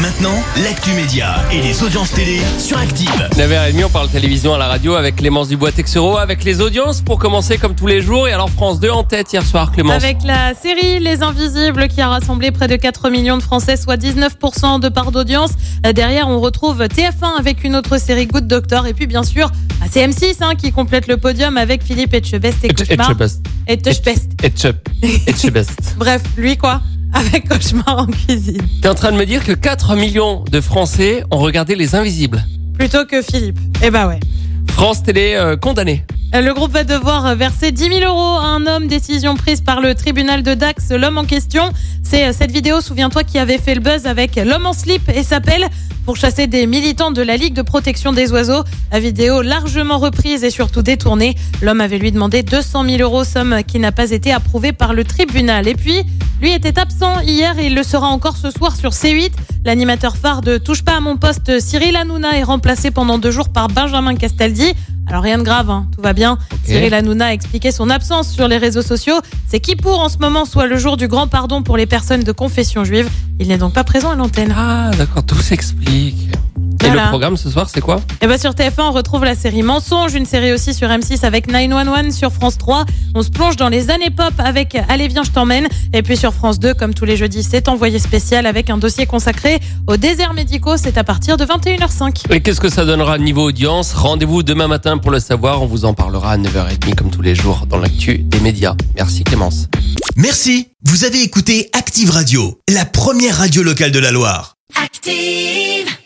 Maintenant, l'actu média et les audiences télé sur Active. 9h30, on parle télévision à la radio avec Clémence Dubois-Texero, avec les audiences pour commencer comme tous les jours. Et alors France 2 en tête hier soir, Clémence. Avec la série Les Invisibles qui a rassemblé près de 4 millions de Français, soit 19% de part d'audience. Euh, Derrière, on retrouve TF1 avec une autre série Good Doctor. Et puis, bien sûr, c'est M6 hein, qui complète le podium avec Philippe Etchebest et Cauchemar. Etchebest. Etchebest. Etchebest. Bref, lui quoi? Avec Cauchemar en cuisine. T'es en train de me dire que 4 millions de Français ont regardé Les Invisibles. Plutôt que Philippe. Eh bah ouais. France Télé euh, condamné. Le groupe va devoir verser 10 000 euros à un homme. Décision prise par le tribunal de Dax. L'homme en question, c'est euh, cette vidéo, souviens-toi, qui avait fait le buzz avec l'homme en slip et s'appelle pour chasser des militants de la Ligue de protection des oiseaux. La vidéo largement reprise et surtout détournée. L'homme avait lui demandé 200 000 euros, somme qui n'a pas été approuvée par le tribunal. Et puis, lui était absent hier et il le sera encore ce soir sur C8. L'animateur phare de Touche pas à mon poste, Cyril Hanouna, est remplacé pendant deux jours par Benjamin Castaldi. Alors rien de grave, hein, tout va bien. Cyril Hanouna a expliqué son absence sur les réseaux sociaux. C'est qui pour en ce moment soit le jour du grand pardon pour les personnes de confession juive. Il n'est donc pas présent à l'antenne. Ah, d'accord, tout s'explique. Et Voilà. le programme ce soir, c'est quoi Et bien sur TF1, on retrouve la série Mensonge, une série aussi sur M6 avec 911 sur France 3. On se plonge dans les années pop avec Allez viens je t'emmène. Et puis sur France 2, comme tous les jeudis, c'est envoyé spécial avec un dossier consacré aux déserts médicaux. C'est à partir de 21h05. Et qu'est-ce que ça donnera niveau audience? Rendez-vous demain matin pour le savoir. On vous en parlera à 9h30 comme tous les jours dans l'actu des médias. Merci Clémence. Merci. Vous avez écouté Active Radio, la première radio locale de la Loire. Active.